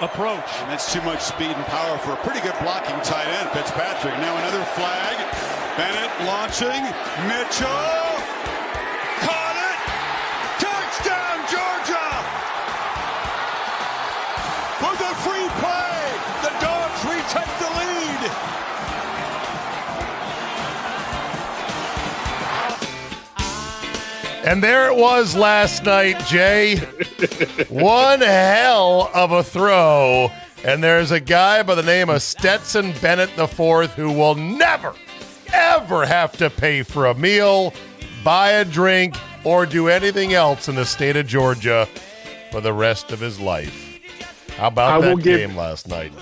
Approach. And that's too much speed and power for a pretty good blocking tight end, Fitzpatrick. Now another flag. Bennett launching. Mitchell. And there it was last night, Jay. One hell of a throw. And there's a guy by the name of Stetson Bennett IV who will never, ever have to pay for a meal, buy a drink, or do anything else in the state of Georgia for the rest of his life. How about I that give- game last night?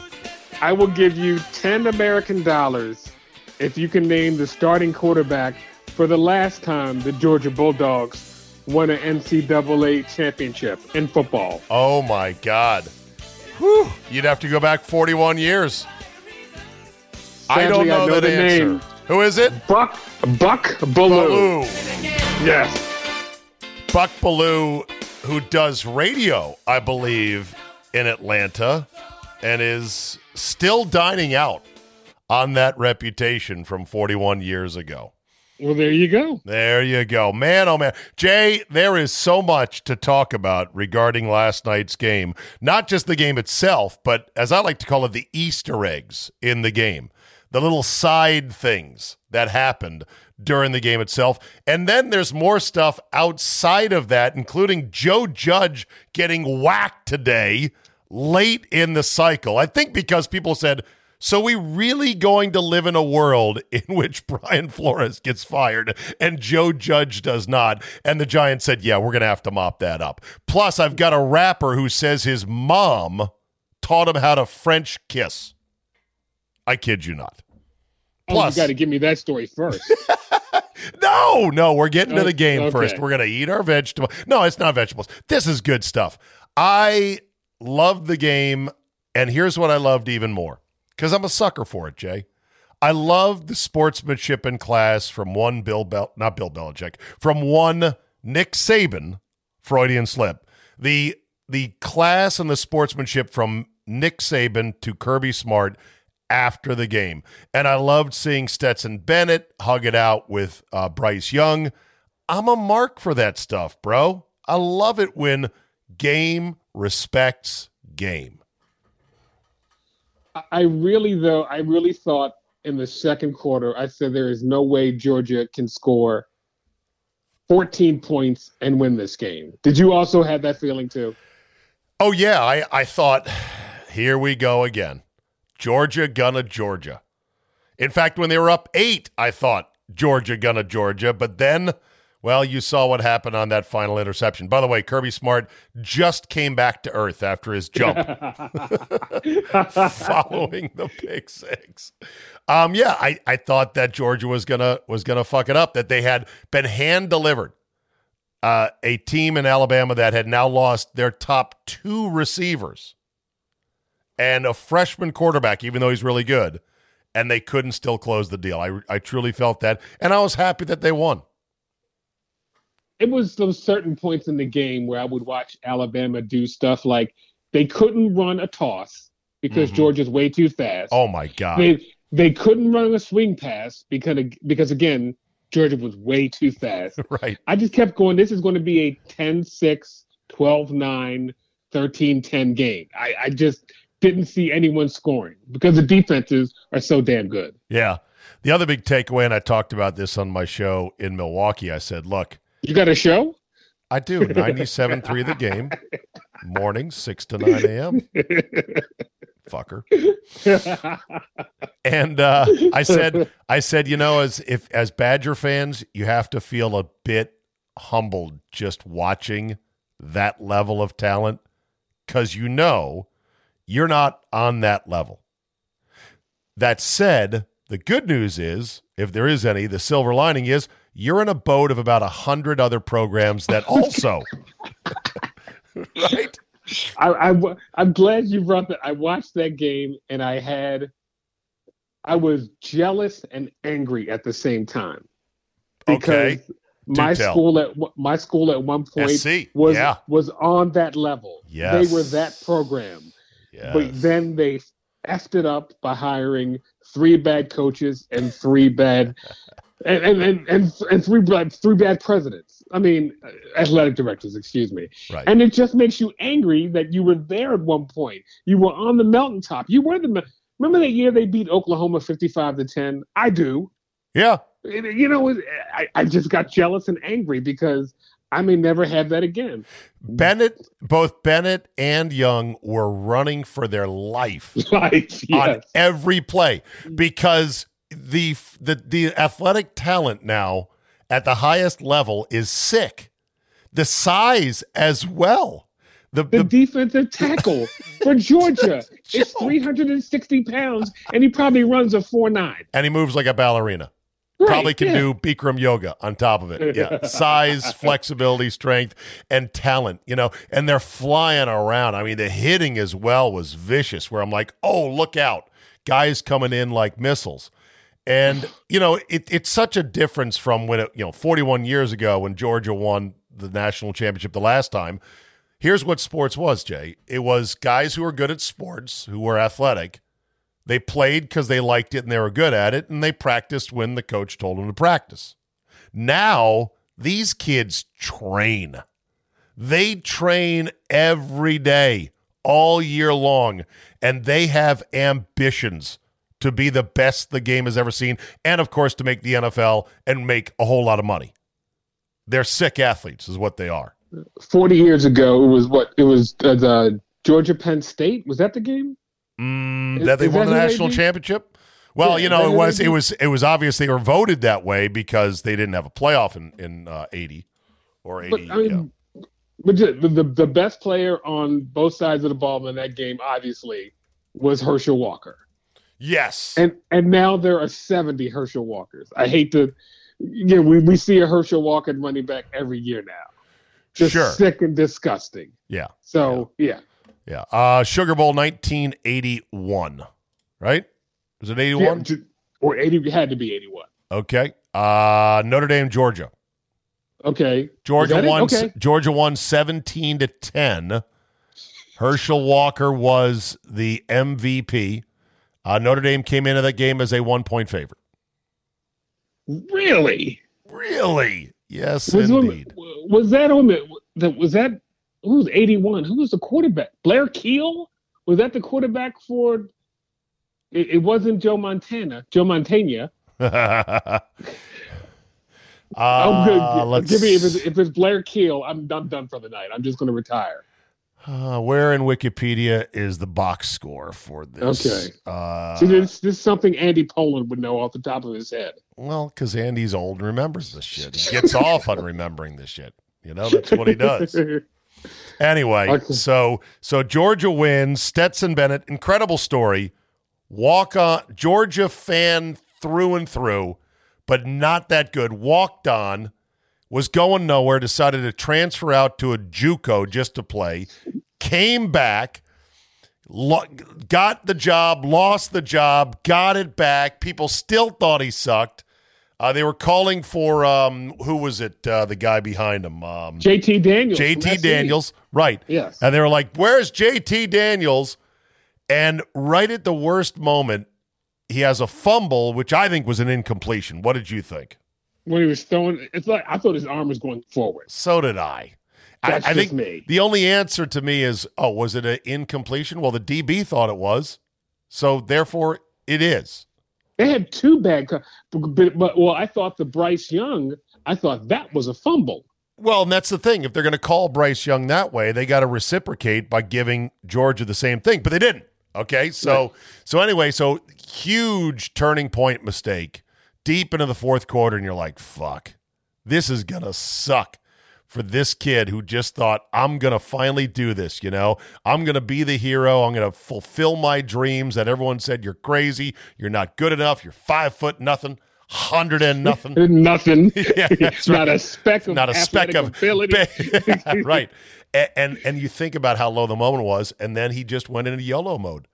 I will give you 10 American dollars if you can name the starting quarterback for the last time the Georgia Bulldogs won an NCAA championship in football. Oh my God. Whew. You'd have to go back 41 years. I don't know, I know that the answer. name. Who is it? Buck Buck Belue. Belue. Yes. Buck Belue, who does radio, I believe, in Atlanta, and is still dining out on that reputation from 41 years ago. Well, there you go. There you go. Man, oh man. Jay, there is so much to talk about regarding last night's game. Not just the game itself, but as I like to call it, the Easter eggs in the game, the little side things that happened during the game itself. And then there's more stuff outside of that, including Joe Judge getting whacked today late in the cycle. I think because people said, so we really going to live in a world in which Brian Flores gets fired and Joe Judge does not? And the Giants said, "Yeah, we're going to have to mop that up." Plus, I've got a rapper who says his mom taught him how to French kiss. I kid you not. Oh, Plus- you got to give me that story first. No, no, we're getting to Oh, the game okay. first. We're going to eat our vegetables. No, it's not vegetables. This is good stuff. I loved the game, and here's what I loved even more because I'm a sucker for it, Jay. I love the sportsmanship in class from one Bill Bel not Bill Belichick, from one Nick Saban, Freudian slip. The the class and the sportsmanship from Nick Saban to Kirby Smart after the game. And I loved seeing Stetson Bennett hug it out with uh, Bryce Young. I'm a mark for that stuff, bro. I love it when game respects game. I- really, though, I really thought in the second quarter, I said there is no way Georgia can score 14 points and win this game. Did you also have that feeling too? Oh, yeah. I, I thought, here we go again. Georgia gonna Georgia. In fact, when they were up eight, I thought Georgia gonna Georgia. But then, well, you saw what happened on that final interception. By the way, Kirby Smart just came back to earth after his jump. following the pick six. Um, yeah, I, I thought that Georgia was gonna was gonna fuck it up. That they had been hand delivered uh, a team in Alabama that had now lost their top two receivers and a freshman quarterback, even though he's really good, and they couldn't still close the deal. I I truly felt that, and I was happy that they won. It was those certain points in the game where I would watch Alabama do stuff like they couldn't run a toss because Mhm. Georgia's way too fast. Oh my god! They they couldn't run a swing pass because because again Georgia was way too fast. right. I just kept going. This is going to be a 10-6, 12-9, 13-10 game. I, I just didn't see anyone scoring because the defenses are so damn good. Yeah. The other big takeaway, and I talked about this on my show in Milwaukee. I said, look, You got a show? I do 97.3 the game, morning, 6 to 9 a.m. fucker. and uh, I said, I said, you know, as if as Badger fans, you have to feel a bit humbled just watching that level of talent because you know you're not on that level. That said, the good news is, if there is any, the silver lining is you're in a boat of about a hundred other programs that also, right? I, I, I'm glad you brought that. I watched that game and I had, I was jealous and angry at the same time. Because okay. my tell. school at my school at one point SC. was Yeah. was on that level. Yes. They were that program. Yes. But then they effed it up by hiring three bad coaches and three bad and and, and, and, and three bad three bad presidents. I mean, athletic directors, excuse me. Right. And it just makes you angry that you were there at one point. You were on the mountaintop. You were the remember that year they beat Oklahoma fifty-five to ten. I do. yeah. You know, I, I just got jealous and angry because I may never have that again. Bennett, both Bennett and Young were running for their life Like, on every play mm. because the the the athletic talent now at the highest level is sick. The size as well. The, the the defensive tackle for Georgia is 360 pounds, and he probably runs a 4'9. and he moves like a ballerina. Right, Probably can yeah. do Bikram yoga on top of it. Yeah. Size, flexibility, strength, and talent, you know, and they're flying around. I mean, the hitting as well was vicious, where I'm like, oh, look out. Guys coming in like missiles. And, you know, it, it's such a difference from when, it, you know, 41 years ago when Georgia won the national championship the last time. Here's what sports was, Jay. It was guys who were good at sports, who were athletic, they played because they liked it and they were good at it, and they practiced when the coach told them to practice. Now, these kids train. They train every day, all year long, and they have ambitions to be the best the game has ever seen, and of course, to make the NFL and make a whole lot of money. They're sick athletes, is what they are. 40 years ago, it was what? It was uh, the Georgia Penn State. Was that the game? Mm, Is- that they won that the national championship. Well, Yeah, you know, it was it was it was obvious they were voted that way because they didn't have a playoff in in uh, eighty or But eighty. I mean, but the, the the best player on both sides of the ball in that game, obviously, was Herschel Walker. Yeah. Yes, And and now there are 70 Herschel Walkers. I hate to, yeah, we, we see a Herschel Walker running back every year now. Just Sure. sick and disgusting. yeah, So yeah. yeah. Uh, Sugar Bowl nineteen eighty one, right? Was it eighty one? Yeah, or 80 had to be 81. Okay. Uh, Notre Dame, Georgia. Okay. Georgia Is that it? won. Okay. Georgia won seventeen to ten. Herschel Walker was the MVP. Uh, Notre Dame came into that game as a one point favorite. Really? Really? Yes, Was, indeed. was that on the, was that who was 81? Who was the quarterback? Blair Kiel? Was that the quarterback for it, it wasn't Joe Montana, Joe Montana. uh, oh, good. let's Give me if it's, if it's Blair Kiel, I'm I'm done for the night. I'm just going to retire. Uh, where in Wikipedia is the box score for this? Okay. Uh, See, this, this is something Andy Poland would know off the top of his head. well, because Andy's old and remembers this shit. He gets off on remembering this shit. You know, that's what he does. Anyway, Okay. so so Georgia wins. Stetson Bennett, incredible story. Walk on Georgia fan through and through, but not that good. Walked on, was going nowhere. Decided to transfer out to a JUCO just to play. Came back, lo- got the job, lost the job, got it back. People still thought he sucked. Uh, they were calling for um, who was it? Uh, the guy behind him. Um, JT Daniels. JT Daniels, right. Yes. And they were like, Where's JT Daniels? And right at the worst moment, he has a fumble, which I think was an incompletion. What did you think? When he was throwing, it's like I thought his arm was going forward. So did I. I, That's I just think me. the only answer to me is, oh, was it an incompletion? Well, the DB thought it was. So therefore, it is. They had two bad, but, but well, I thought the Bryce Young, I thought that was a fumble. Well, and that's the thing. If they're going to call Bryce Young that way, they got to reciprocate by giving Georgia the same thing. But they didn't. Okay, so right. so anyway, so huge turning point mistake deep into the fourth quarter, and you're like, "Fuck, this is gonna suck." For this kid who just thought, I'm going to finally do this, you know? I'm going to be the hero. I'm going to fulfill my dreams that everyone said you're crazy. You're not good enough. You're five foot nothing hundred and nothing. nothing. yeah, not right. a speck of not a speck of ability. right. And, and, and you think about how low the moment was, and then he just went into YOLO mode,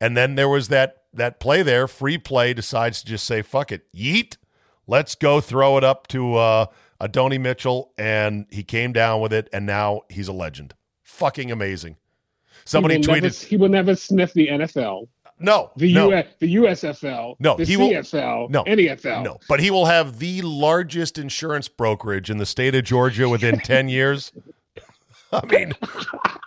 and then there was that that play there, free play, decides to just say fuck it, yeet, let's go throw it up to uh, Adonai Mitchell, and he came down with it, and now he's a legend. Fucking amazing. Somebody he tweeted never, he will never sniff the NFL. No, the no. US, the USFL, no, the he CFL, will, no, NFL. No, but he will have the largest insurance brokerage in the state of Georgia within 10 years. I mean,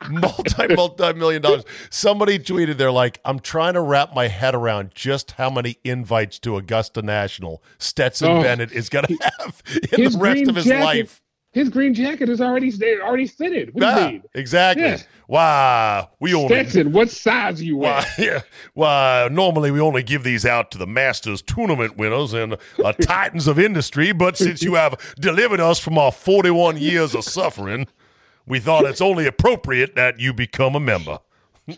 multi multi million dollars. Somebody tweeted, they're like, I'm trying to wrap my head around just how many invites to Augusta National Stetson oh, Bennett is going to have in the rest of his jacket, life. His green jacket is already already fitted. What yeah, Exactly. Yeah. Wow. We only Stetson, what size you wear? Why, yeah. Why normally we only give these out to the Masters tournament winners and uh, titans of industry, but since you have delivered us from our 41 years of suffering, we thought it's only appropriate that you become a member.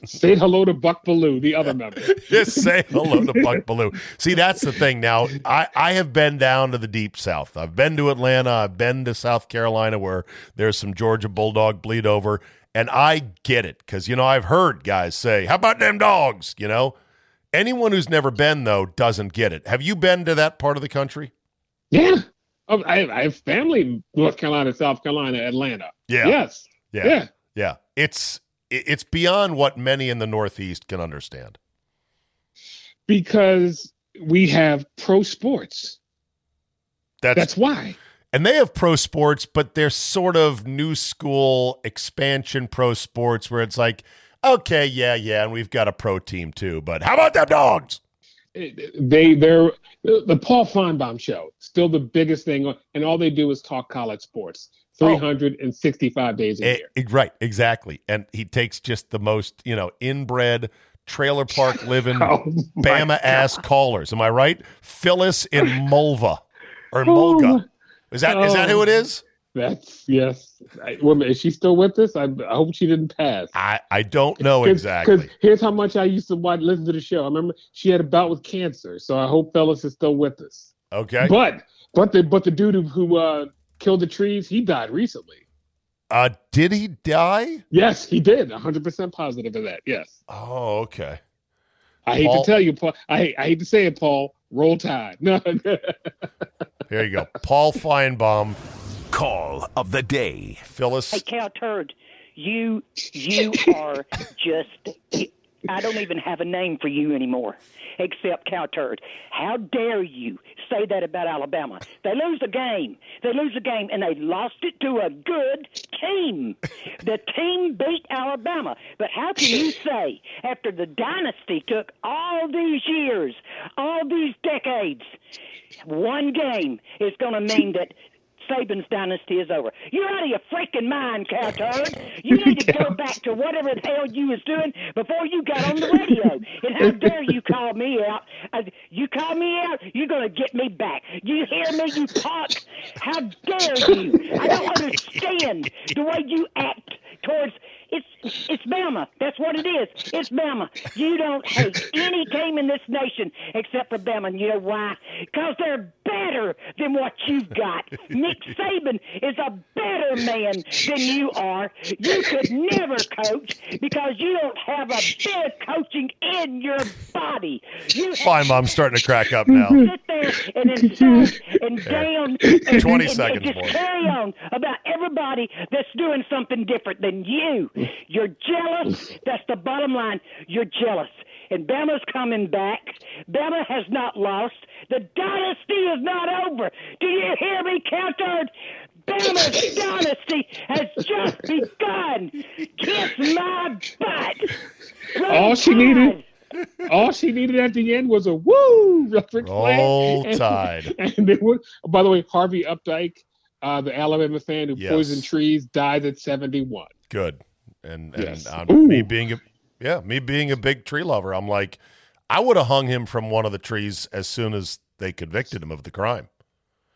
say hello to Buck Belue, the other member. Just say hello to Buck Belue. See, that's the thing. Now, I, I have been down to the deep south. I've been to Atlanta. I've been to South Carolina where there's some Georgia Bulldog bleed over. And I get it because, you know, I've heard guys say, How about them dogs? You know, anyone who's never been, though, doesn't get it. Have you been to that part of the country? Yeah. Oh, I, I have family in North Carolina, South Carolina, Atlanta. Yeah. Yes. Yeah. Yeah. Yeah. It's it's beyond what many in the Northeast can understand. Because we have pro sports. That's, That's why. And they have pro sports, but they're sort of new school expansion pro sports where it's like, okay, yeah, yeah, and we've got a pro team too, but how about them dogs? They they're the Paul Finebaum show, still the biggest thing, and all they do is talk college sports. 365 oh. days a eh, year. right, exactly. And he takes just the most, you know, inbred trailer park living oh Bama ass callers. Am I right? Phyllis in Mulva or Mulga. Is that oh, is that who it is? That's yes. I, well, is she still with us? I, I, hope she didn't pass. I, I don't know Cause, exactly. Because here's how much I used to watch, listen to the show. I remember she had a bout with cancer, so I hope Phyllis is still with us. Okay. But but the but the dude who uh, killed the trees, he died recently. Uh, did he die? Yes, he did. 100% positive of that. Yes. Oh, okay. I hate to tell you, Paul. I, I hate to say it, Paul. Roll Tide. No. Here you go. Paul Finebaum. Call of the day. Phyllis. Hey, Cal Turd, you you are just. I don't even have a name for you anymore except cow turd. How dare you say that about Alabama? They lose the game. They lose the game, and they lost it to a good team. The team beat Alabama. But how can you say, after the dynasty took all these years, all these decades, one game is going to mean that Saban's dynasty is over. You're out of your freaking mind, cowturd. You need to go back to whatever the hell you was doing before you got on the radio. And how dare you call me out? Uh, you call me out, you're gonna get me back. You hear me, you talk? How dare you? I don't understand the way you act towards it's it's Bama. That's what it is. It's Bama. You don't hate any team in this nation except for Bama. And you know why? Because they're better than what you've got. Nick Saban is a better man than you are. You could never coach because you don't have a bit of coaching in your body. You Fine, Mom. I'm starting to crack up now. Sit there and insult and down. And, 20 and, seconds and just carry on about everybody that's doing something different than you. You're jealous. That's the bottom line. You're jealous. And Bama's coming back. Bama has not lost. The dynasty is not over. Do you hear me, Counter? Bama's dynasty has just begun. Kiss my butt. All she needed. All she needed at the end was a woo reference Roll play. Tide. And, and it by the way, Harvey Updike, uh, the Alabama fan who yes. poisoned trees, died at 71. Good and yes. and on me being a Yeah, me being a big tree lover, I'm like, I would have hung him from one of the trees as soon as they convicted him of the crime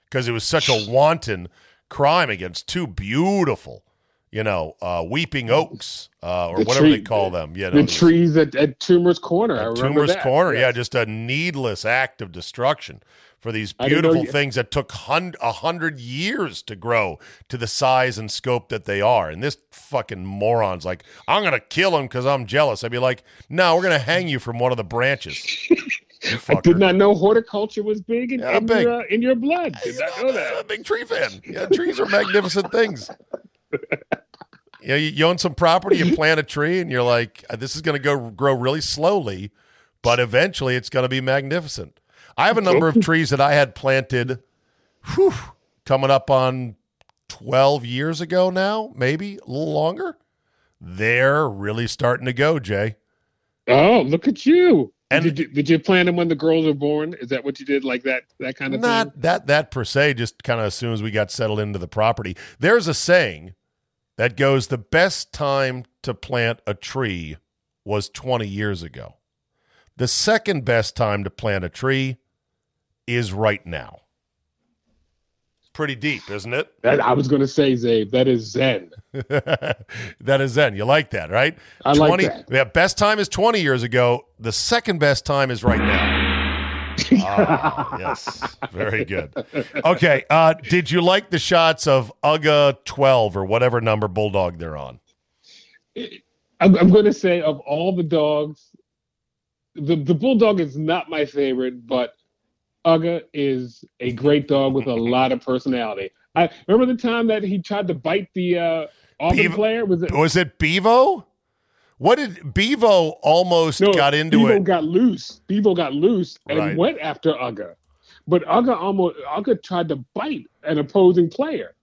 because it was such a wanton crime against two beautiful, you know, uh, weeping oaks uh, or The whatever they tree- call them. You know, the trees at, at Toomer's Corner. I at remember Toomer's that. Corner. Yeah, just a needless act of destruction for these I didn't know beautiful you- things that took hun- a hundred years to grow to the size and scope that they are. And this fucking moron's like, I'm gonna kill him because I'm jealous. I'd be like, No, we're gonna hang you from one of the branches. I did not know horticulture was big in, Yeah, in, big. Your, uh, in your blood. Did not know I'm a that. big tree fan. Yeah, trees are magnificent things. Yeah, you, you own some property, you plant a tree, and you're like, "Uh, this is going to go grow really slowly, but eventually it's going to be magnificent. I have a number of trees that I had planted, whew, coming up on 12 years ago now, maybe a little longer. They're really starting to go, Jay. Oh, look at you. And- did, you did you plant them when the girls were born? Is that what you did? Like that that kind of Not thing? that that per se, just kind of as soon as we got settled into the property. There's a saying that goes the best time to plant a tree was 20 years ago. The second best time to plant a tree is right now. Pretty deep, isn't it? That, I was going to say, Zabe, that is Zen. that is Zen. You like that, right? I like that. Yeah, best time is 20 years ago. The second best time is right now. Ah, yes. Very good. Okay. Uh, did you like the shots of UGA 12 or whatever number bulldog they're on? I'm, I'm going to say, of all the dogs, the, the bulldog is not my favorite, but Uga is a great dog with a lot of personality. I remember the time that he tried to bite the uh, Auburn player. Was it? Was it Bevo? What did Bevo almost No, got into Bevo it? got loose. Bevo got loose and Right. went after Uga. But Uga almost Uga tried to bite an opposing player.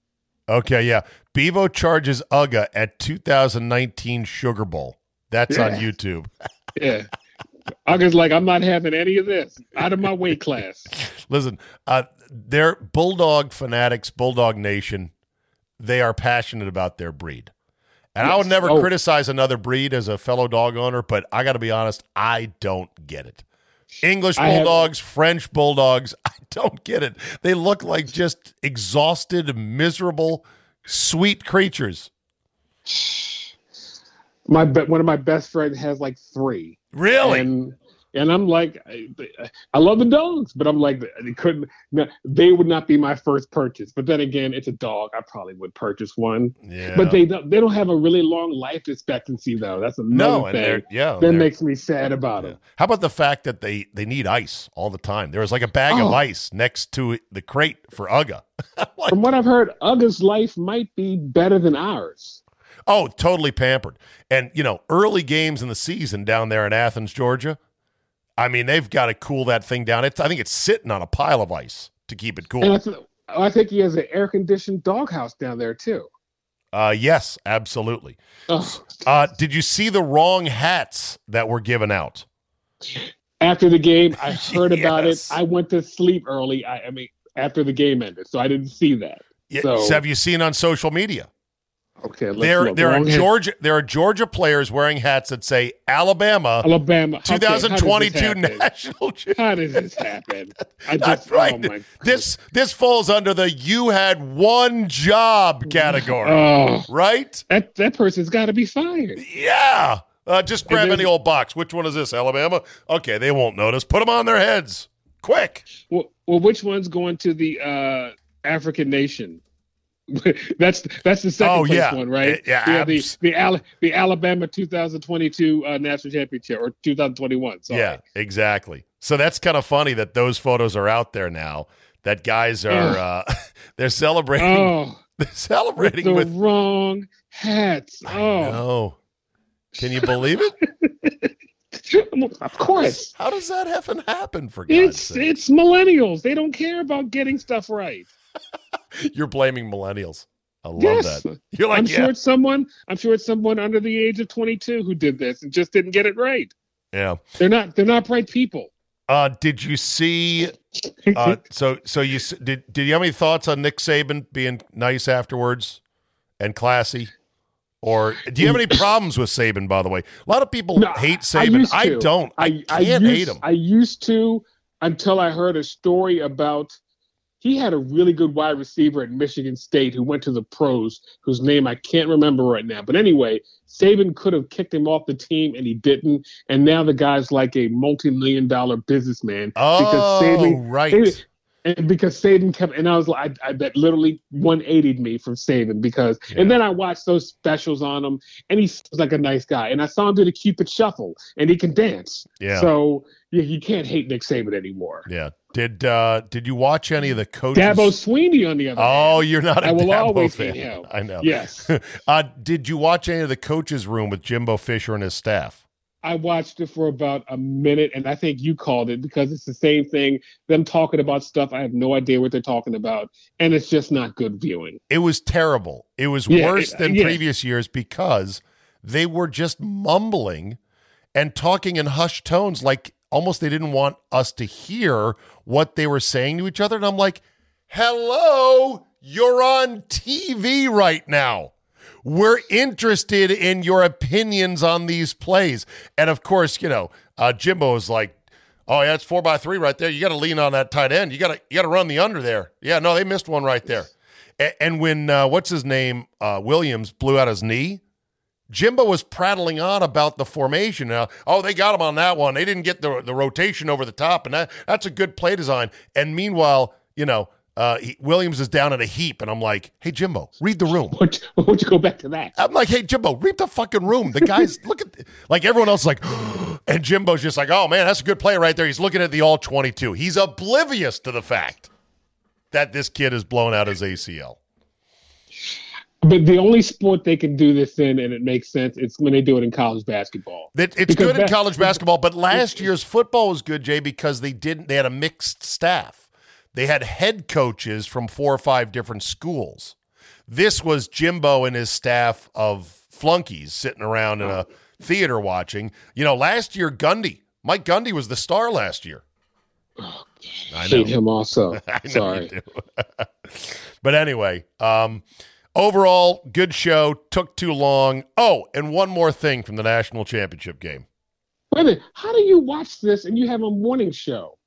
Okay, yeah. Bevo charges UGA at 2019 Sugar Bowl. That's on YouTube. Yeah. Uga's like, I'm not having any of this. Out of my weight class. Listen, uh, they're Bulldog fanatics, Bulldog Nation. They are passionate about their breed. And I would never Oh. criticize another breed as a fellow dog owner, but I got to be honest, I don't get it. English I have- bulldogs, French bulldogs, I don't get it. They look like just exhausted, miserable, sweet creatures. My one of my best friends has like three. Really? And and I'm like, I, I love the dogs, but I'm like, they couldn't. They would not be my first purchase. But then again, it's a dog. I probably would purchase one. yeah. But they don't. They don't have a really long life expectancy, though. That's another no, and thing yeah. that makes me sad about Yeah. them. How about the fact that they they need ice all the time? There was like a bag of Oh. ice next to the crate for Uga. Like, From what I've heard, Uga's life might be better than ours. Oh, totally pampered. And you know, early games in the season down there in Athens, Georgia. I mean, they've got to cool that thing down. It's I think it's sitting on a pile of ice to keep it cool. I think he has an air conditioned doghouse down there too. Uh, yes, absolutely. Oh, Uh, did you see the wrong hats that were given out? after the game, I heard about it. I went to sleep early. I, I mean, after the game ended, so I didn't see that. Yeah, So- have you seen on social media? Okay, let's There, look. there are Georgia, there are Georgia players wearing hats that say Alabama Alabama okay, how 2022 national. How does this happen? I just, right. Oh my this this falls under the "you had one job" category, Oh, right? that that person's got to be fired. Yeah. Uh, just grab then- any old box. Which one is this? Alabama? Okay, they won't notice. Put them on their heads, quick. Well, well which one's going to the uh, African nation? that's that's the second Oh, place yeah. one, right? Yeah, the abs- the Al- the Alabama 2022 uh, national championship or 2021. Sorry. Yeah, exactly. So that's kind of funny that those photos are out there now. That guys are uh, they're celebrating. Oh, they're with celebrating the with. wrong hats. Oh. Can you believe it? of course. How does that happen happen for God's It's sake? it's millennials. They don't care about getting stuff right. You're blaming millennials. I love Yes. that. You're like, I'm yeah, sure it's someone. I'm sure it's someone under the age of 22 who did this and just didn't get it right. yeah. They're not. They're not bright people. Uh, did you see? Uh, so, so you did? Did you have any thoughts on Nick Saban being nice afterwards and classy? Or do you have any problems with Saban? By the way, a lot of people No, hate Saban. used I, don't. I, can't used, hate him. I used to until I heard a story about he had a really good wide receiver at Michigan State who went to the pros, whose name I can't remember right now. But anyway, Saban could have kicked him off the team and he didn't. And now the guy's like a multi-million dollar businessman oh, Saban- right. Saban- and because Saban kept, and I was like, I, I that literally 180'd me from Saban because, Yeah. and then I watched those specials on him, and he's like a nice guy, and I saw him do the Cupid Shuffle, and he can dance. Yeah. So yeah, you can't hate Nick Saban anymore. yeah. Did uh did you watch any of the coaches? Dabo Swinney, on the other Oh, hand, you're not a I will Dabo always fan. hate him. I know. Yes, Uh, did you watch any of the coaches' room with Jimbo Fisher and his staff? I watched it for about a minute, and I think you called it because it's the same thing. Them talking about stuff I have no idea what they're talking about, and it's just not good viewing. It was terrible. It was Yeah, worse it- than yeah. previous years because they were just mumbling and talking in hushed tones, like almost they didn't want us to hear what they were saying to each other. And I'm like, hello, you're on TV right now. We're interested in your opinions on these plays. And of course, you know, uh, Jimbo is like, Oh yeah, it's four by three right there. You got to lean on that tight end. You got to you got to run the under there. Yeah, no, they missed one right there. And when uh, what's his name uh, Williams blew out his knee, Jimbo was prattling on about the formation. Now, oh, they got him on that one. They didn't get the the rotation over the top, and that that's a good play design. And meanwhile, you know, uh, he, Williams is down in a heap, and I'm like, hey Jimbo, read the room. Would you, would you go back to that? I'm like, hey, Jimbo, read the fucking room. The guys, look at, like everyone else is like, and Jimbo's just like, oh man, that's a good play right there. He's looking at the all 22. He's oblivious to the fact that this kid has blown out his ACL. But the only sport they can do this in, and it makes sense, it's when they do it in college basketball. That it's Because good in college basketball, but last year's football was good, Jay, because they didn't. They had a mixed staff. They had head coaches from four or five different schools. This was Jimbo and his staff of flunkies sitting around in a theater watching. You know, last year Gundy, Mike Gundy was the star last year. I know. Hate him also. I Sorry. but anyway, um, overall, good show. Took too long. Oh, and one more thing from the national championship game. Wait a minute. How do you watch this and you have a morning show?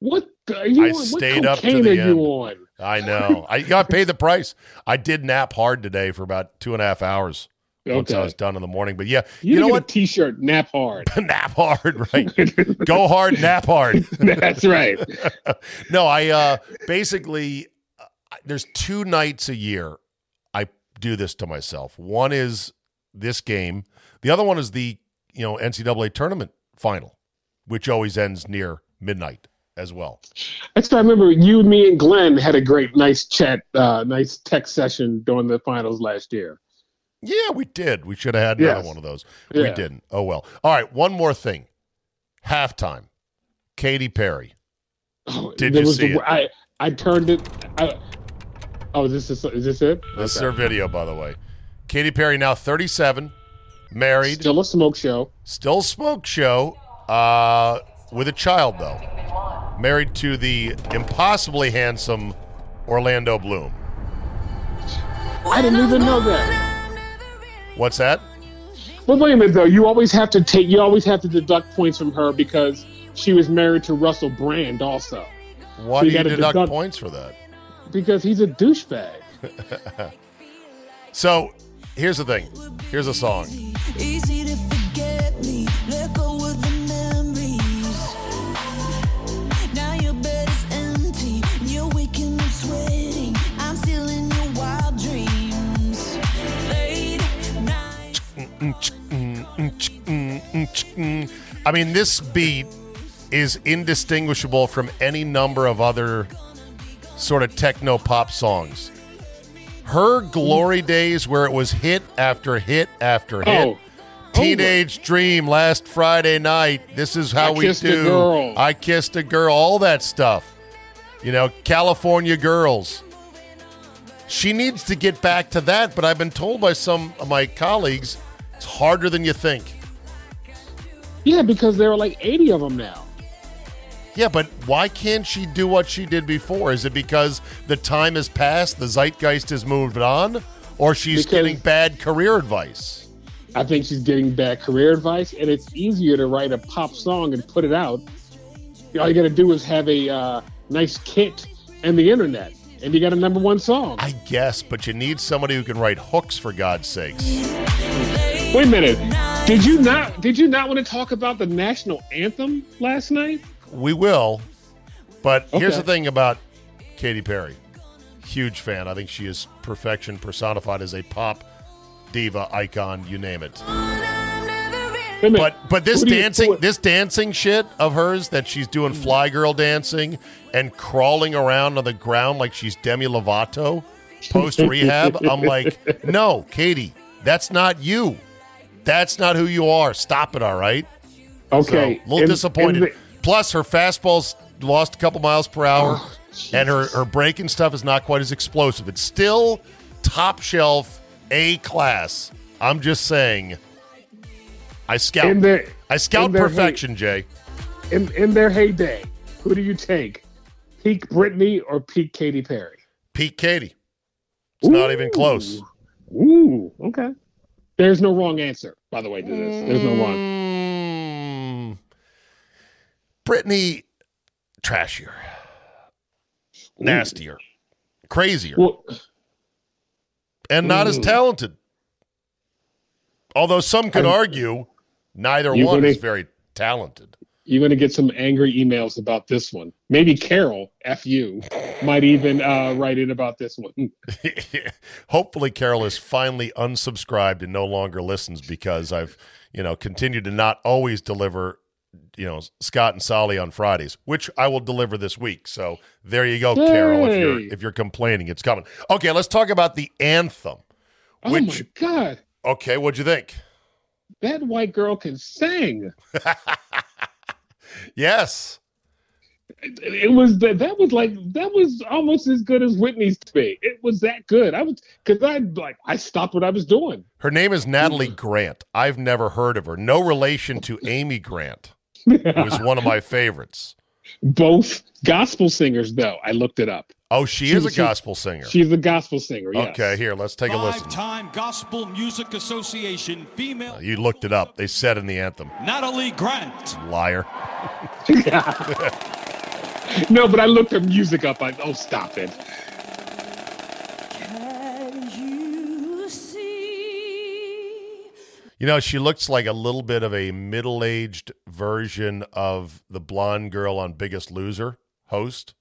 What the- you I on? What stayed up to the are you end. on? I know. I got paid the price. I did nap hard today for about two and a half hours Okay. once I was done in the morning. But yeah, You, you, know what? a T-shirt, nap hard. nap hard, right? Go hard, nap hard. That's right. no, I uh basically uh, there's two nights a year do this to myself. One is this game. The other one is the, you know, NCAA tournament final, which always ends near midnight as well. That's I remember you, me, and Glenn had a great, nice chat, uh, nice text session during the finals last year. Yeah, we did. We should have had another Yes. one of those. We didn't. Oh well. All right, one more thing. Halftime. Katy Perry. Oh, Did you see the, it? I I turned it. I, oh, is this is this it? This is Okay. her video, by the way. Katy Perry now 37, married, Still a smoke show. Still smoke show, uh, with a child though. Married to the impossibly handsome Orlando Bloom. I didn't even know that. What's that? But wait a minute though. You always have to take. You always have to deduct points from her because she was married to Russell Brand also. Why So do you you deduct deduct- points for that? Because he's a douchebag. So here's the thing. Here's a song. Easy to forget me, let go of the memories. Now your bed is empty, you're waking up sweating. I'm still in your wild dreams. Late night. I mean, this beat is indistinguishable from any number of other sort of techno pop songs. Her glory hmm. days, where it was hit after hit after oh. hit. Oh, Teenage Dream last Friday night. This is how I we do. Girl. I kissed a girl. All that stuff. You know, California girls. She needs to get back to that, but I've been told by some of my colleagues it's harder than you think. Yeah, because there are like 80 of them now. Yeah, but why can't she do what she did before? Is it because the time has passed, the zeitgeist has moved on? or she's Because- getting bad career advice. I think she's getting bad career advice, and it's easier to write a pop song and put it out. All you got to do is have a uh, nice kit and the internet, and you got a number one song. I guess, but you need somebody who can write hooks for God's sakes. Wait a minute. Did you not? Did you not want to talk about the national anthem last night? We will, but here's the thing about Katy Perry. Huge fan. I think she is perfection personified as a pop diva icon. You name it. Wait a minute. But but this Who do you- dancing this dancing shit of hers that she's doing fly girl dancing and crawling around on the ground like she's Demi Lovato post rehab. I'm like, no, Katy, that's not you. That's not who you are. Stop it, all right? okay, So, a little in- disappointed. in the- Plus, her fastball's lost a couple miles per hour, Oh, and her, her braking stuff is not quite as explosive. It's still top shelf, A class. I'm just saying. I scout. their I scout perfection, Jay. in, in their heyday, who do you take? Peak Britney or peak Katy Perry? Pete Katy. It's not even close. Ooh, okay. There's no wrong answer, by the way, to this. There's no wrong. Britney, trashier, nastier, crazier, Well, and not as talented. Although some could I'm- argue neither one gonna- is very talented. you're going to get some angry emails about this one. Maybe Carol, F you, might even uh, write in about this one. Hopefully, Carol is finally unsubscribed and no longer listens because I've, you know, continued to not always deliver, you know, Scott and Solly on Fridays, which I will deliver this week. So there you go, Carol. If you're if you're complaining, it's coming. Okay, let's talk about the anthem. Oh my God. Okay, what'd you think? That white girl can sing. Yes. It, it was that that was like that was almost as good as Whitney's to be. It was that good. I was because I like I stopped what I was doing. Her name is Natalie mm. Grant. I've never heard of her. No relation to Amy Grant, who is one of my favorites. Both gospel singers, though. I looked it up. Oh, she, She- is a she- gospel singer. She's a gospel singer. Yes. Okay, here, let's take a listen. Five-time Gospel Music Association female You looked it up. They said in the anthem. Natalie Grant. Liar. No, but I looked her music up. I oh stop it. You know, she looks like a little bit of a middle aged version of the blonde girl on Biggest Loser host.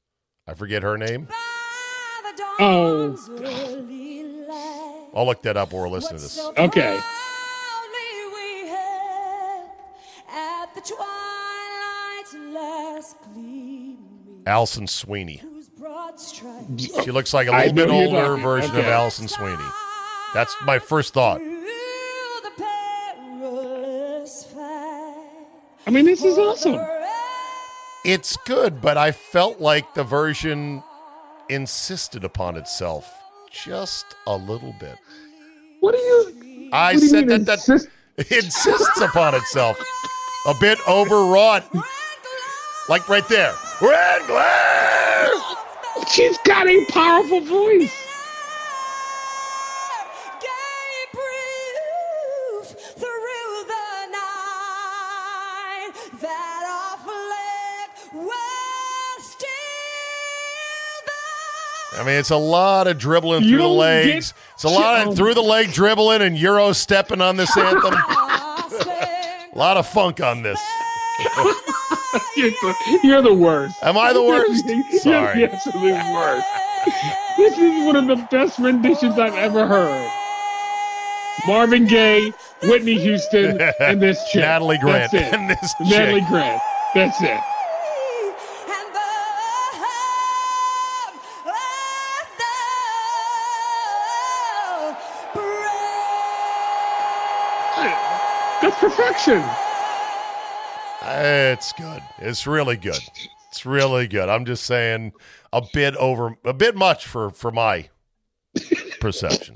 I forget her name. Oh, I'll look that up while we're listening to this. okay. Alison Sweeney. She looks like a little bit know who you're older talking- version of. Alison Sweeney. That's my first thought. I mean, this is awesome. It's good, but I felt like the version insisted upon itself just a little bit. What do you? I do you said that that insists upon itself. A bit overwrought. Like right there. Red glare! She's got a powerful voice. I mean, it's a lot of dribbling You through the don't legs. get- It's a lot of through the leg dribbling and Euro stepping on this anthem. A lot of funk on this. You're the, you're the worst. Am I the worst? You're Sorry. the absolute worst. This is one of the best renditions I've ever heard. Marvin Gaye, Whitney Houston, and this chick. Natalie Grant That's it. and this Natalie chick. Grant. That's it. It's good. It's really good. It's really good. I'm just saying a bit over a bit much for for my perception.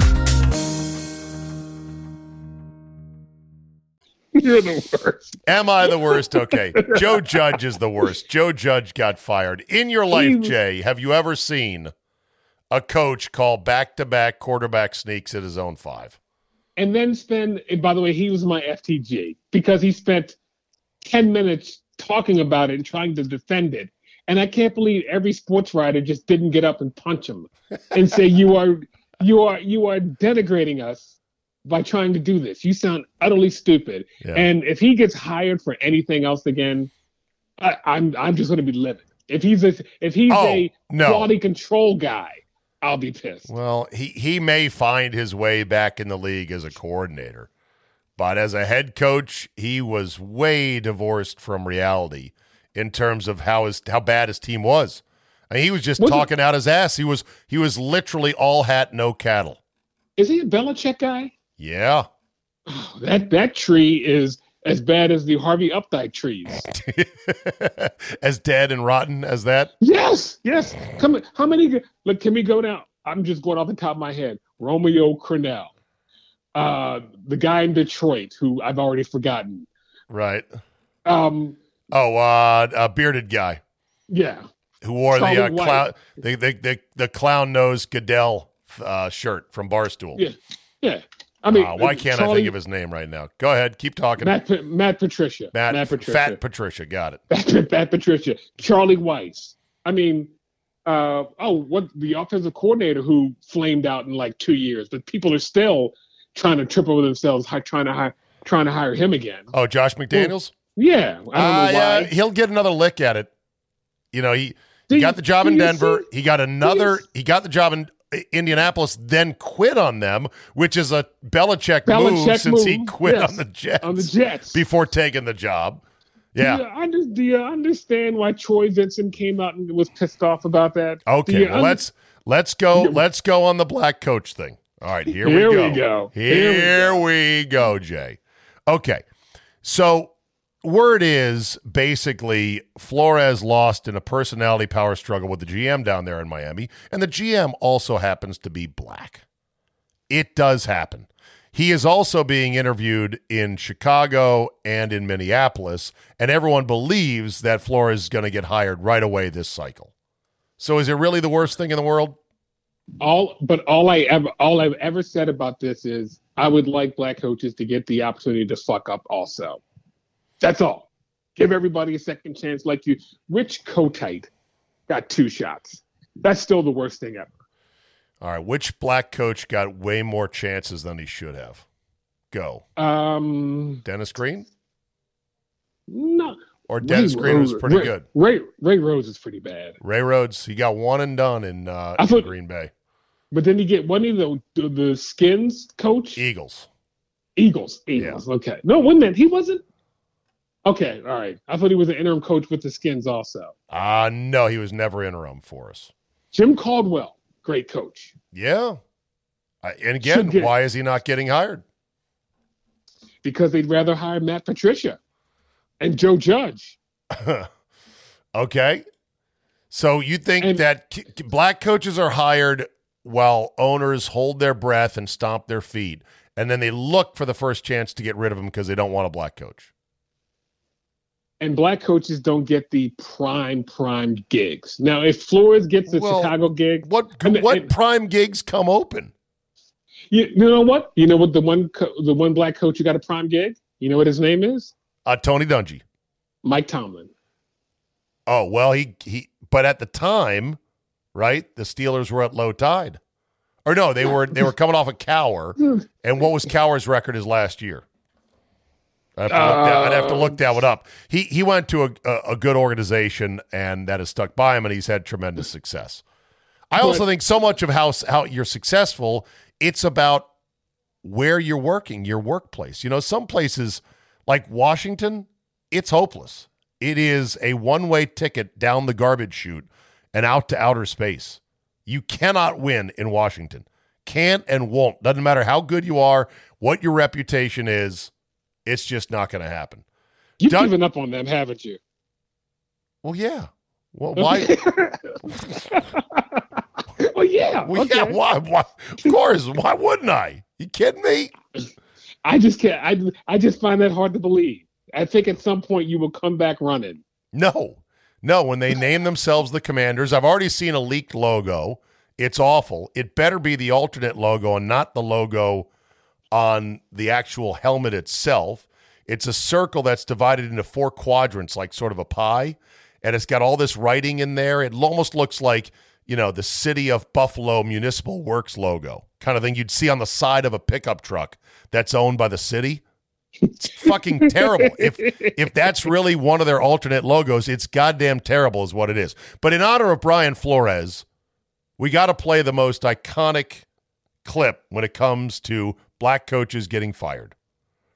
You're the worst. Am I the worst? Okay. Joe Judge is the worst. Joe Judge got fired. In your life, Jay, have you ever seen a coach call back to back quarterback sneaks at his own five? And then spend, and by the way, he was my FTG because he spent 10 minutes talking about it and trying to defend it. And I can't believe every sports writer just didn't get up and punch him and say, you are, you are, you are denigrating us by trying to do this. You sound utterly stupid. Yeah. And if he gets hired for anything else again, I, I'm I'm just going to be livid. If he's a if he's Oh, a no. quality control guy, I'll be pissed. Well, he, he may find his way back in the league as a coordinator, but as a head coach, he was way divorced from reality in terms of how his how bad his team was. I mean, he was just Was talking out his ass. He was he was literally all hat, no cattle. Is he a Belichick guy? Yeah. That that tree is as bad as the Harvey Updyke trees. as dead and rotten as that. yes, yes. Come. How many? Look, can we go down? I'm just going off the top of my head. Romeo Crennel, uh, the guy in Detroit who I've already forgotten. Right. Um, Oh, uh, a bearded guy yeah, who wore the uh, clown the, the the the clown nose Goodell uh, shirt from Barstool. yeah, yeah. I mean, Uh, why can't I think of his name right now? Go ahead, keep talking. Matt, Matt Patricia. Matt, Matt Patricia. Fat Patricia, got it. Matt, Matt Patricia. Charlie Weis. I mean, uh, oh, what the offensive coordinator who flamed out in like two years, but people are still trying to trip over themselves, trying to hire, trying to hire him again. Oh, Josh McDaniels. Yeah, I don't know Uh, why. yeah, he'll get another lick at it. You know, he, he got the job in Denver. see- He got another. He got the job in Indianapolis, then quit on them, which is a Belichick, move Belichick since he quit yes, on the Jets. on the Jets. before taking the job. Yeah. Do you, under, do you understand why Troy Vincent came out and was pissed off about that? Okay, well, under- let's let's go. Let's go on the black coach thing. All right, here, Here we we go. go. Here, Here we we go, Jay. Okay, so word is basically Flores lost in a personality power struggle with the GM down there in Miami, and the GM also happens to be black. It does happen. He is also being interviewed in Chicago and in Minneapolis, and everyone believes that Flores is going to get hired right away this cycle. So is it really the worst thing in the world? all but all I ever all I've ever said about this is I would like black coaches to get the opportunity to fuck up also. That's all. Give everybody a second chance like you Rich Kotite got two shots. That's still the worst thing ever. All right, which black coach got way more chances than he should have? Go. Um Dennis Green? no Or Dennis Ray Green was pretty Ray, good. Ray Ray Rose is pretty bad. Ray Rhodes, he got one and done in, uh, in thought- Green Bay. But then you get one of the the, the skins coach? Eagles. Eagles. Eagles. Okay. No, one minute. He wasn't Okay, all right. I thought he was an interim coach with the skins also. Uh, no, he was never interim for us. Jim Caldwell, great coach. Yeah. I, and again, get- why is he not getting hired? because they'd rather hire Matt Patricia and Joe Judge. okay. So you think And- that black coaches are hired while owners hold their breath and stomp their feet, and then they look for the first chance to get rid of them because they don't want a black coach? And black coaches don't get the prime prime gigs. Now, if Flores gets the Well, Chicago gig, What what prime gigs come open? You, you know what? You know what the one co- the one black coach who got a prime gig? You know what his name is? Uh, Tony Dungy. Mike Tomlin. Oh well, he he. But at the time, right, the Steelers were at low tide, or no, they were they were coming off a Cowher. And what was Cowher's record his last year? I'd have, to look that, I'd have to oh. look that one up. He he went to a, a, a good organization, and that has stuck by him, and he's had tremendous success. I also think so much of how how you're successful, it's about where you're working, your workplace. You know, some places like Washington, it's hopeless. It is a one-way ticket down the garbage chute and out to outer space. You cannot win in Washington. Can't and won't. Doesn't matter how good you are, what your reputation is. It's just not going to happen. You've Doug- given up on them, haven't you? Well, yeah. Well, why? well, yeah. Well, okay. yeah. Why? Why? Of course. Why wouldn't I? You kidding me? I just can't. I I just find that hard to believe. I think at some point you will come back running. No, no. When they name themselves the Commanders, I've already seen a leaked logo. It's awful. It better be the alternate logo and not the logo on the actual helmet itself. It's a circle that's divided into four quadrants, like sort of a pie, and it's got all this writing in there. It almost looks like you know the City of Buffalo Municipal Works logo, kind of thing you'd see on the side of a pickup truck that's owned by the city. It's fucking terrible. If if that's really one of their alternate logos, it's goddamn terrible, is what it is. But in honor of Brian Flores, we got to play the most iconic clip when it comes to black coaches getting fired.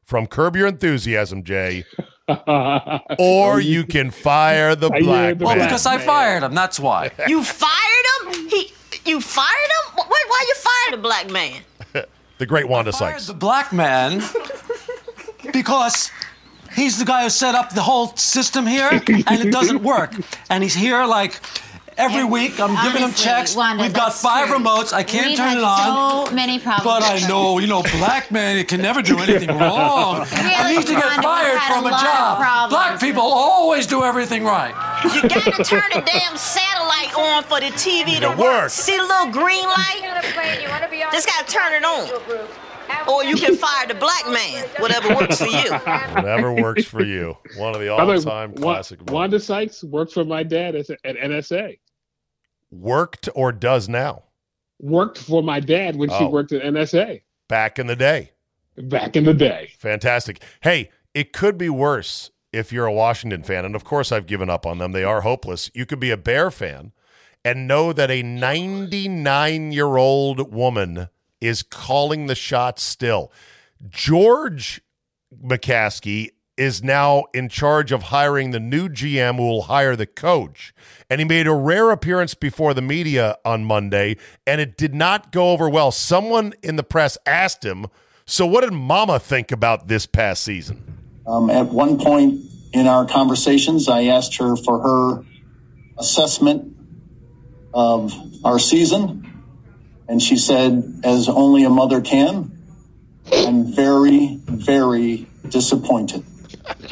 From Curb Your Enthusiasm, Jay, or oh, you can fire the Fire black the Well, man. because I fired him. That's why. You fired him? He, you fired him? Why, why you fired a black man? the great Wanda fired Sykes. the black man because he's the guy who set up the whole system here, and it doesn't work. And he's here like every week. I'm giving them checks. Wanda, We've got five true. remotes. I can't We've turn had it on. So many problems. But I know, you know, black man, it can never do anything wrong. I Really, need to get Wanda, fired had a from a job. Black people always do everything right. You gotta turn the damn satellite on for the TV to It work. See the little green light? Just gotta turn it on. Or you can fire the black man, whatever works for you. Whatever works for you. One of the By the way, all-time Wa- classic. moments. Wanda Sykes worked for my dad at, at NSA. Worked or does now. Worked for my dad when she Oh. worked at NSA Back in the day. back in the day. Fantastic. Hey, it could be worse if you're a Washington fan. And of course, I've given up on them. They are hopeless. You could be a Bear fan and know that a 99 year old woman is calling the shots still. George McCaskey is now in charge of hiring the new GM who will hire the coach. And he made a rare appearance before the media on Monday, and it did not go over well. Someone in the press asked him, So, what did Mama think about this past season? Um, at one point in our conversations, I asked her for her assessment of our season, and she said, as only a mother can, I'm very, very disappointed.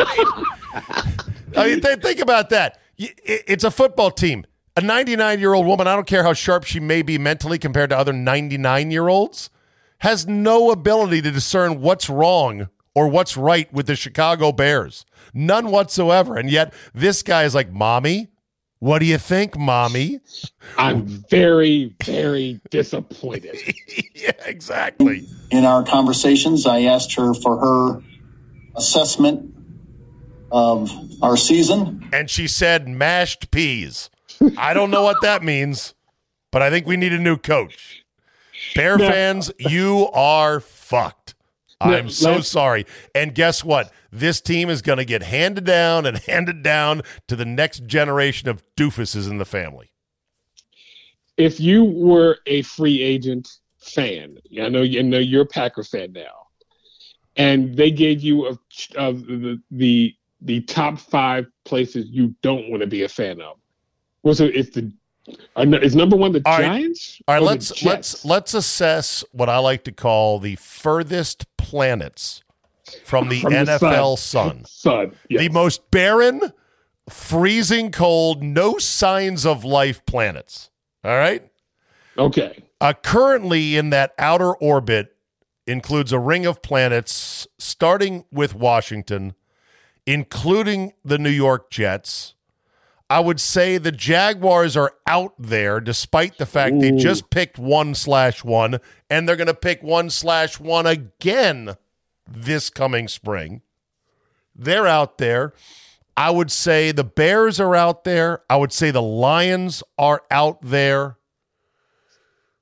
I mean, th- think about that. It's a football team. A 99 year old woman, I don't care how sharp she may be mentally compared to other 99 year olds, has no ability to discern what's wrong or what's right with the Chicago Bears. None whatsoever. And yet, this guy is like, Mommy, what do you think, Mommy? I'm very, very disappointed. yeah, exactly. In our conversations, I asked her for her assessment of our season. And she said, mashed peas. I don't know what that means, but I think we need a new coach. Bear No. fans, you are fucked. I'm so sorry. And guess what? This team is going to get handed down and handed down to the next generation of doofuses in the family. if you were a free agent fan, I know you know you're a Packer fan now, and they gave you of of the the the top five places you don't want to be a fan of. Was it? It's the is number one the All right. Giants? All right, let's let's let's assess what I like to call the furthest planets from the From the NFL sun. sun. Sun, yes. The most barren, freezing cold, no signs of life planets. All right? Okay. Uh, currently in that outer orbit includes a ring of planets starting with Washington, including the New York Jets. I would say the Jaguars are out there despite the fact they just picked one slash one and they're going to pick one slash one again this coming spring. They're out there. I would say the Bears are out there. I would say the Lions are out there.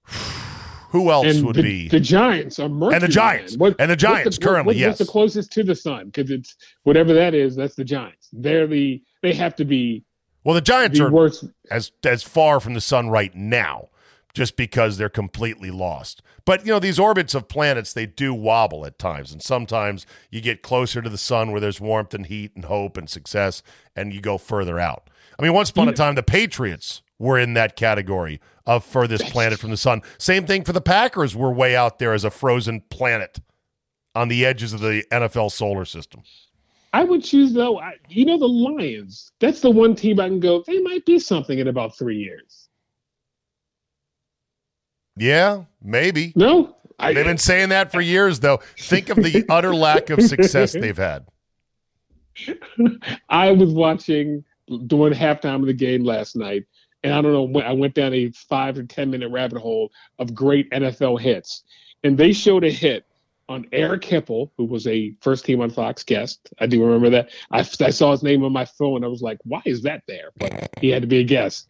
Who else and would the, be? the Giants are Mercury And the Giants. Man. And the Giants what's currently, what- yes. The closest to the sun? Because it's whatever that is. That's the Giants. They're the. They have to be. Well, the Giants the are worst. as as far from the sun right now, just because they're completely lost. But you know, these orbits of planets they do wobble at times, and sometimes you get closer to the sun where there's warmth and heat and hope and success, and you go further out. I mean, once upon a time, the Patriots were in that category of furthest planet from the sun. Same thing for the Packers. We're way out there as a frozen planet on the edges of the NFL solar system. I would choose though. I, you know the Lions. That's the one team I can go. They might be something in about three years. Yeah, maybe. No, I, They've been saying that for years, though. Think of the utter lack of success they've had. I was watching during halftime of the game last night, and I don't know when I went down a five or ten minute rabbit hole of great NFL hits, and they showed a hit on Eric Hipple, who was a first team on Fox guest. I do remember that. I, I saw his name on my phone. I was like, why is that there? But he had to be a guest.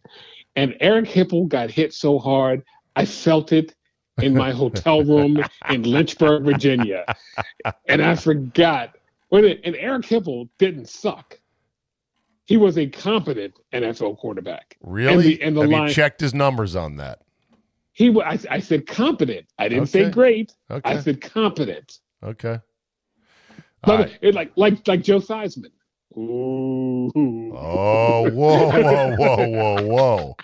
And Eric Hipple got hit so hard, I felt it in my hotel room in Lynchburg, Virginia. And I forgot. When and Eric Hipple didn't suck. He was a competent NFL quarterback. Really? And the, and the Have line, you checked his numbers on that? he I, I said competent. I didn't say great. Okay. I said competent. Okay. But right. it, like like like Joe Theismann. Ooh. Oh, whoa, whoa, whoa, whoa, whoa.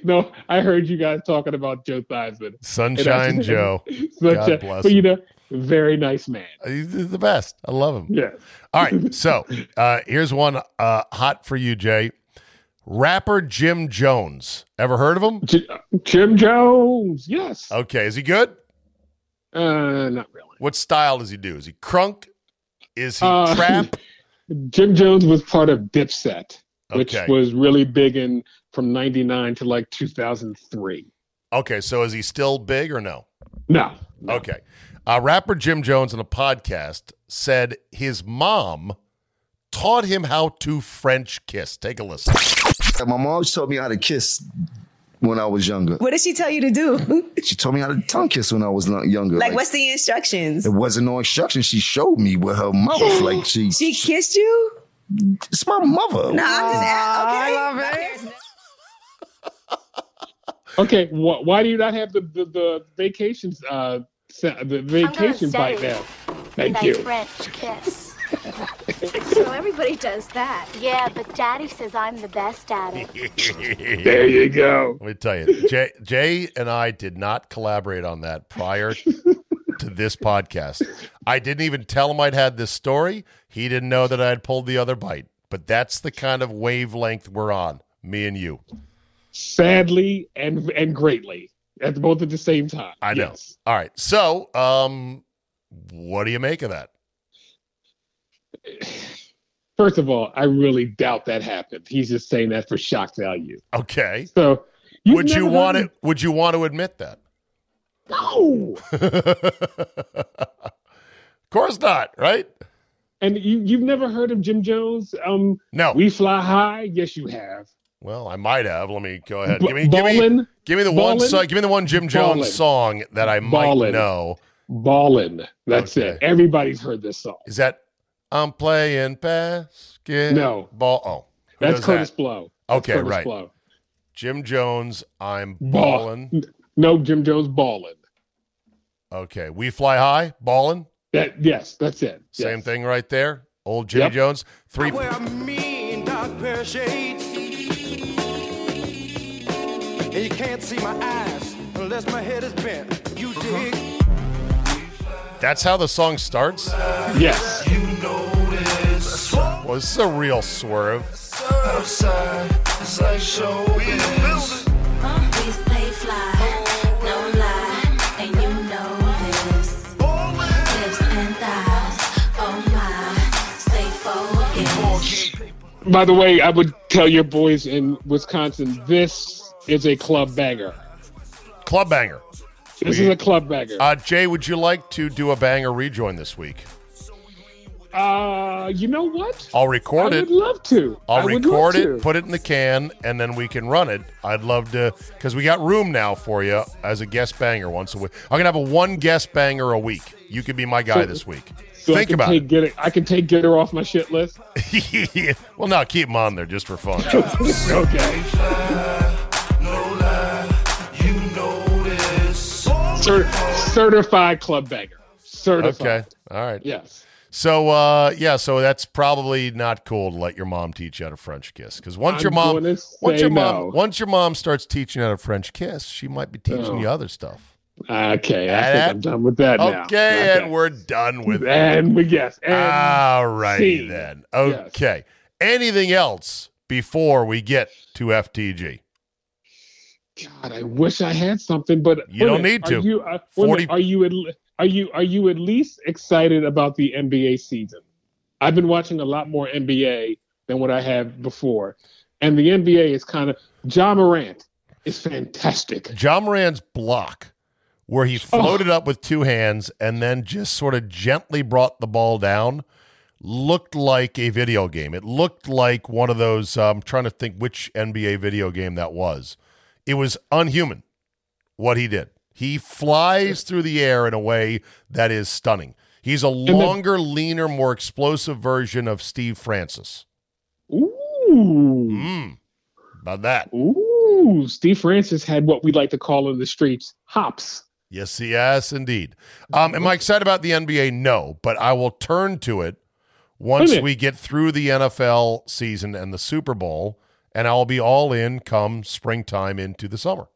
No, I heard you guys talking about Joe Theismann. Sunshine Joe. Sunshine- God bless But you know, very nice man. He's the best. I love him. Yeah. All right. So uh, here's one uh, hot for you, Jay. Rapper Jim Jones. Ever heard of him? J- Jim Jones. Yes. Okay. Is he good? Uh, not really. What style does he do? Is he crunk? Is he Uh, trap? Jim Jones was part of Dipset, which Okay. was really big in from '99 to like 2003. Okay. So is he still big or no? No. Okay. Uh, rapper Jim Jones on a podcast said his mom taught him how to French kiss. Take a listen. My mom taught me how to kiss when I was younger. What did she tell you to do? She told me how to tongue kiss when I was younger. like, what's the instructions? It wasn't no instruction. She showed me with her mouth. Like she, She kissed you? it's my mother. No, I'm just a- okay. Okay. Wh- why do you not have the the, the vacations uh se- the vacation bite now? Thank you. French kiss. so everybody does that. Yeah, but Daddy says I'm the best at it. There you go. Let me tell you, Jay, Jay and I did not collaborate on that prior to this podcast. I didn't even tell him I'd had this story. He didn't know that I had pulled the other bite. But that's the kind of wavelength we're on, me and you. Sadly and and greatly at both at the same time. I know. Yes. All right. So, um, what do you make of that? First of all, I really doubt that happened. He's just saying that for shock value. Okay. So would you want it? Would you want to admit that? No. of course not, right? And you you've never heard of Jim Jones? Um, no. We fly high. Yes, you have. Well, I might have. Let me go ahead. Give me, give me, give me the one. So, give me the one Jim Jones Ballin'. song that I might Ballin'. know. Ballin'. That's Okay. it. Everybody's heard this song. Is that I'm playing basket? No. ball. Oh, That's Kurtis that? Blow. That's Okay, Kurtis right. Blow. Jim Jones. I'm Ball- No, Jim Jones ballin'. Okay, we fly high, balling. That yes, that's it. Same Yes. thing right there. Old Jimmy Yep. Jones. Three. And you can't see my eyes unless my head is bent. You uh-huh. dig? That's how the song starts? Yes. Well, this is a real swerve. By the way, I would tell your boys in Wisconsin this is a club banger. Club banger. This is a club banger. Uh, Jay, would you like to do a banger rejoin this week? Uh, you know what? I'll record I it. would love to. I'll I record it, to. put it in the can, and then we can run it. I'd love to because we got room now for you as a guest banger once a week. I'm gonna have a one guest banger a week. You could be my guy So- this week. So I Think can about take it. Get it. I can take get her off my shit list. well, no, keep him on there just for fun. okay. Cer- certified club banger. Certified. Okay. All right. Yes. So uh, yeah, so that's probably not cool to let your mom teach you how to French kiss because once I'm your mom, once your mom, no. once your mom starts teaching you how to French kiss, she might be teaching Oh. you other stuff. Okay. I think I'm done with that now. Okay, and we're done with that. And we guess. All righty then. Okay. Anything else before we get to FTG? God, I wish I had something, but You don't need to. Are you, uh, 40 are you at, are you are you at least excited about the NBA season? I've been watching a lot more NBA than what I have before, and the NBA is kind of Ja Morant is fantastic. Ja Morant's block, where he floated up with two hands and then just sort of gently brought the ball down, looked like a video game. It looked like one of those. I'm trying to think which NBA video game that was. It was unhuman what he did. He flies through the air in a way that is stunning. He's a longer, leaner, more explosive version of Steve Francis. Ooh, Mm. About that. ooh! Steve Francis had what we like to call in the streets hops. Yes, yes, indeed. Um, am I excited about the NBA? No, but I will turn to it once we get through the NFL season and the Super Bowl, and I'll be all in come springtime into the summer.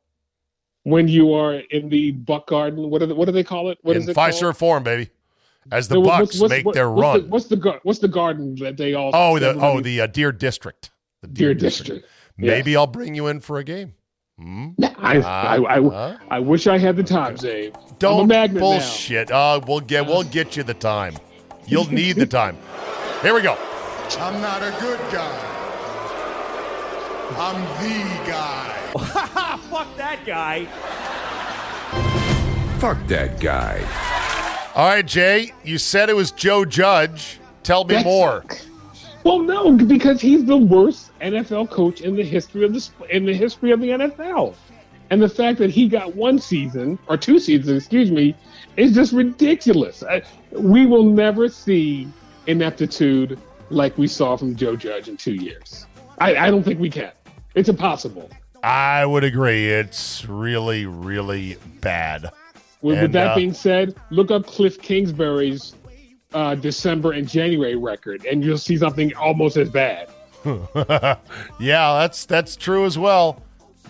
When you are in the Buck Garden, what do they, what do they call it? What is in it called? Fiserv Forum, baby, as the No, Bucks what's- make what- their what's run. The, what's the what's the garden that they all? oh, the oh the uh, Deer District. The Deer District. Maybe I'll bring you in for a game. Hmm? I, Ah, I, I, huh? I wish I had the time, Zabe. I'm a Don't magnet now. bullshit. Uh, we'll get we'll get you the time. You'll need the time. Here we go. I'm not a good guy. I'm the guy. Fuck that guy. Fuck that guy. All right, Jay, you said it was Joe Judge. Tell me That's- more. Well, no, because he's the worst NFL coach in the history of the in the history of the NFL, and the fact that he got one season or two seasons, excuse me, is just ridiculous. I, we will never see ineptitude like we saw from Joe Judge in two years. I, I don't think we can. It's impossible. I would agree. It's really, really bad. With, with that uh, being said, look up Cliff Kingsbury's uh, December and January record, and you'll see something almost as bad. yeah, that's that's true as well.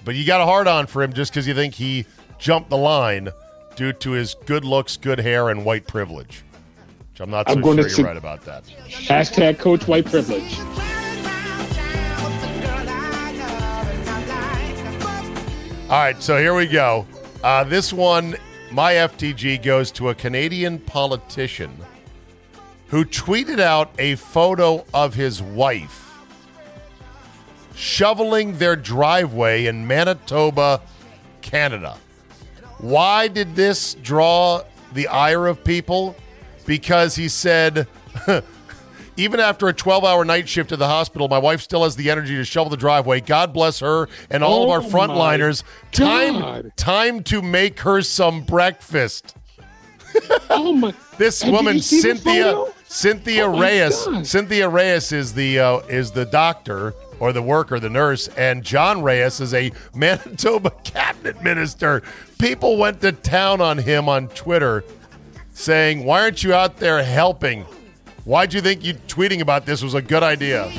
But you got a hard on for him just because you think he jumped the line due to his good looks, good hair, and white privilege. Which I'm not so I'm going sure to you're su- right about that. Hashtag Coach White Privilege. All right, so here we go. Uh, this one, my FTG goes to a Canadian politician who tweeted out a photo of his wife shoveling their driveway in Manitoba, Canada. Why did this draw the ire of people? Because he said, even after a 12 hour night shift at the hospital, my wife still has the energy to shovel the driveway. God bless her and all of Oh our frontliners. Time, time to make her some breakfast. Oh my! This And woman, you see the Cynthia? Cynthia Oh Reyes. God. Cynthia Reyes is the uh, is the doctor or the worker, the nurse, and Jon Reyes is a Manitoba cabinet minister. People went to town on him on Twitter, saying, "Why aren't you out there helping? Why'd you think you tweeting about this was a good idea?"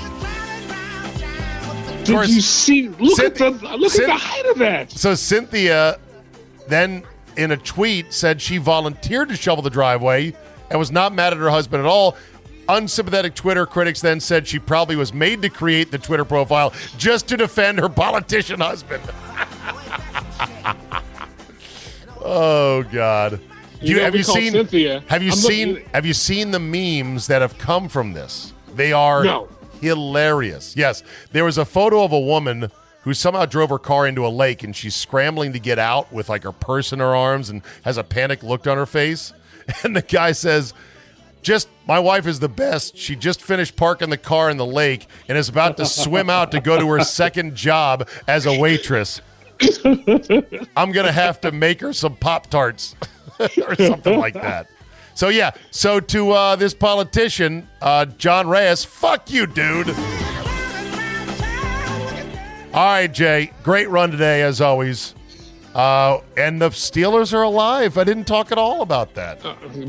Did course, you see? Look at the Cynth- look at the height of that. So Cynthia then in a tweet said she volunteered to shovel the driveway and was not mad at her husband at all. Unsympathetic Twitter critics then said she probably was made to create the Twitter profile just to defend her politician husband. oh God. You know, have you seen Cynthia. have you I'm seen looking- have you seen the memes that have come from this? They are No. hilarious. Yes, there was a photo of a woman who somehow drove her car into a lake and she's scrambling to get out with like her purse in her arms and has a panic look on her face. And the guy says, just my wife is the best. She just finished parking the car in the lake and is about to swim out to go to her second job as a waitress. I'm gonna have to make her some Pop Tarts or something like that. So yeah, so to uh, this politician, uh, Jon Reyes, fuck you, dude. All right, Jay, great run today as always. Uh, and the Steelers are alive. I didn't talk at all about that.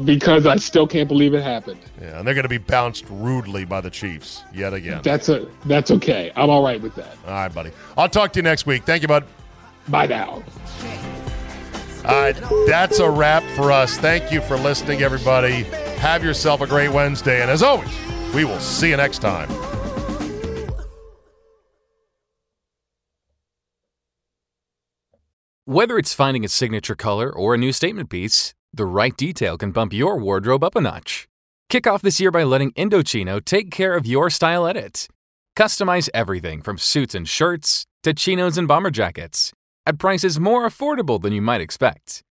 because I still can't believe it happened. Yeah, and they're going to be bounced rudely by the Chiefs yet again. That's a that's okay. I'm all right with that. All right, buddy. I'll talk to you next week. Thank you, bud. Bye now. Right, that's a wrap for us. Thank you for listening, everybody. Have yourself a great Wednesday. And as always, we will see you next time. Whether it's finding a signature color or a new statement piece, the right detail can bump your wardrobe up a notch. Kick off this year by letting Indochino take care of your style edit. Customize everything from suits and shirts to chinos and bomber jackets at prices more affordable than you might expect.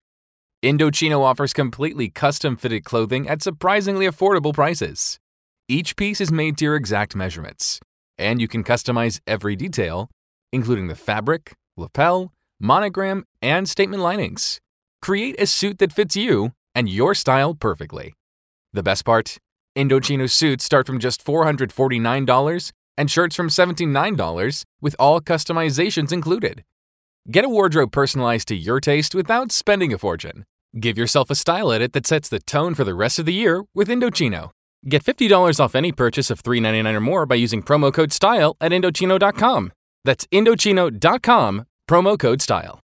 Indochino offers completely custom fitted clothing at surprisingly affordable prices. Each piece is made to your exact measurements, and you can customize every detail, including the fabric, lapel, monogram, and statement linings. Create a suit that fits you and your style perfectly. The best part? Indochino suits start from just $449 and shirts from $79 with all customizations included. Get a wardrobe personalized to your taste without spending a fortune. Give yourself a style edit that sets the tone for the rest of the year with Indochino. Get $50 off any purchase of $3.99 or more by using promo code STYLE at Indochino.com. That's Indochino.com, promo code STYLE.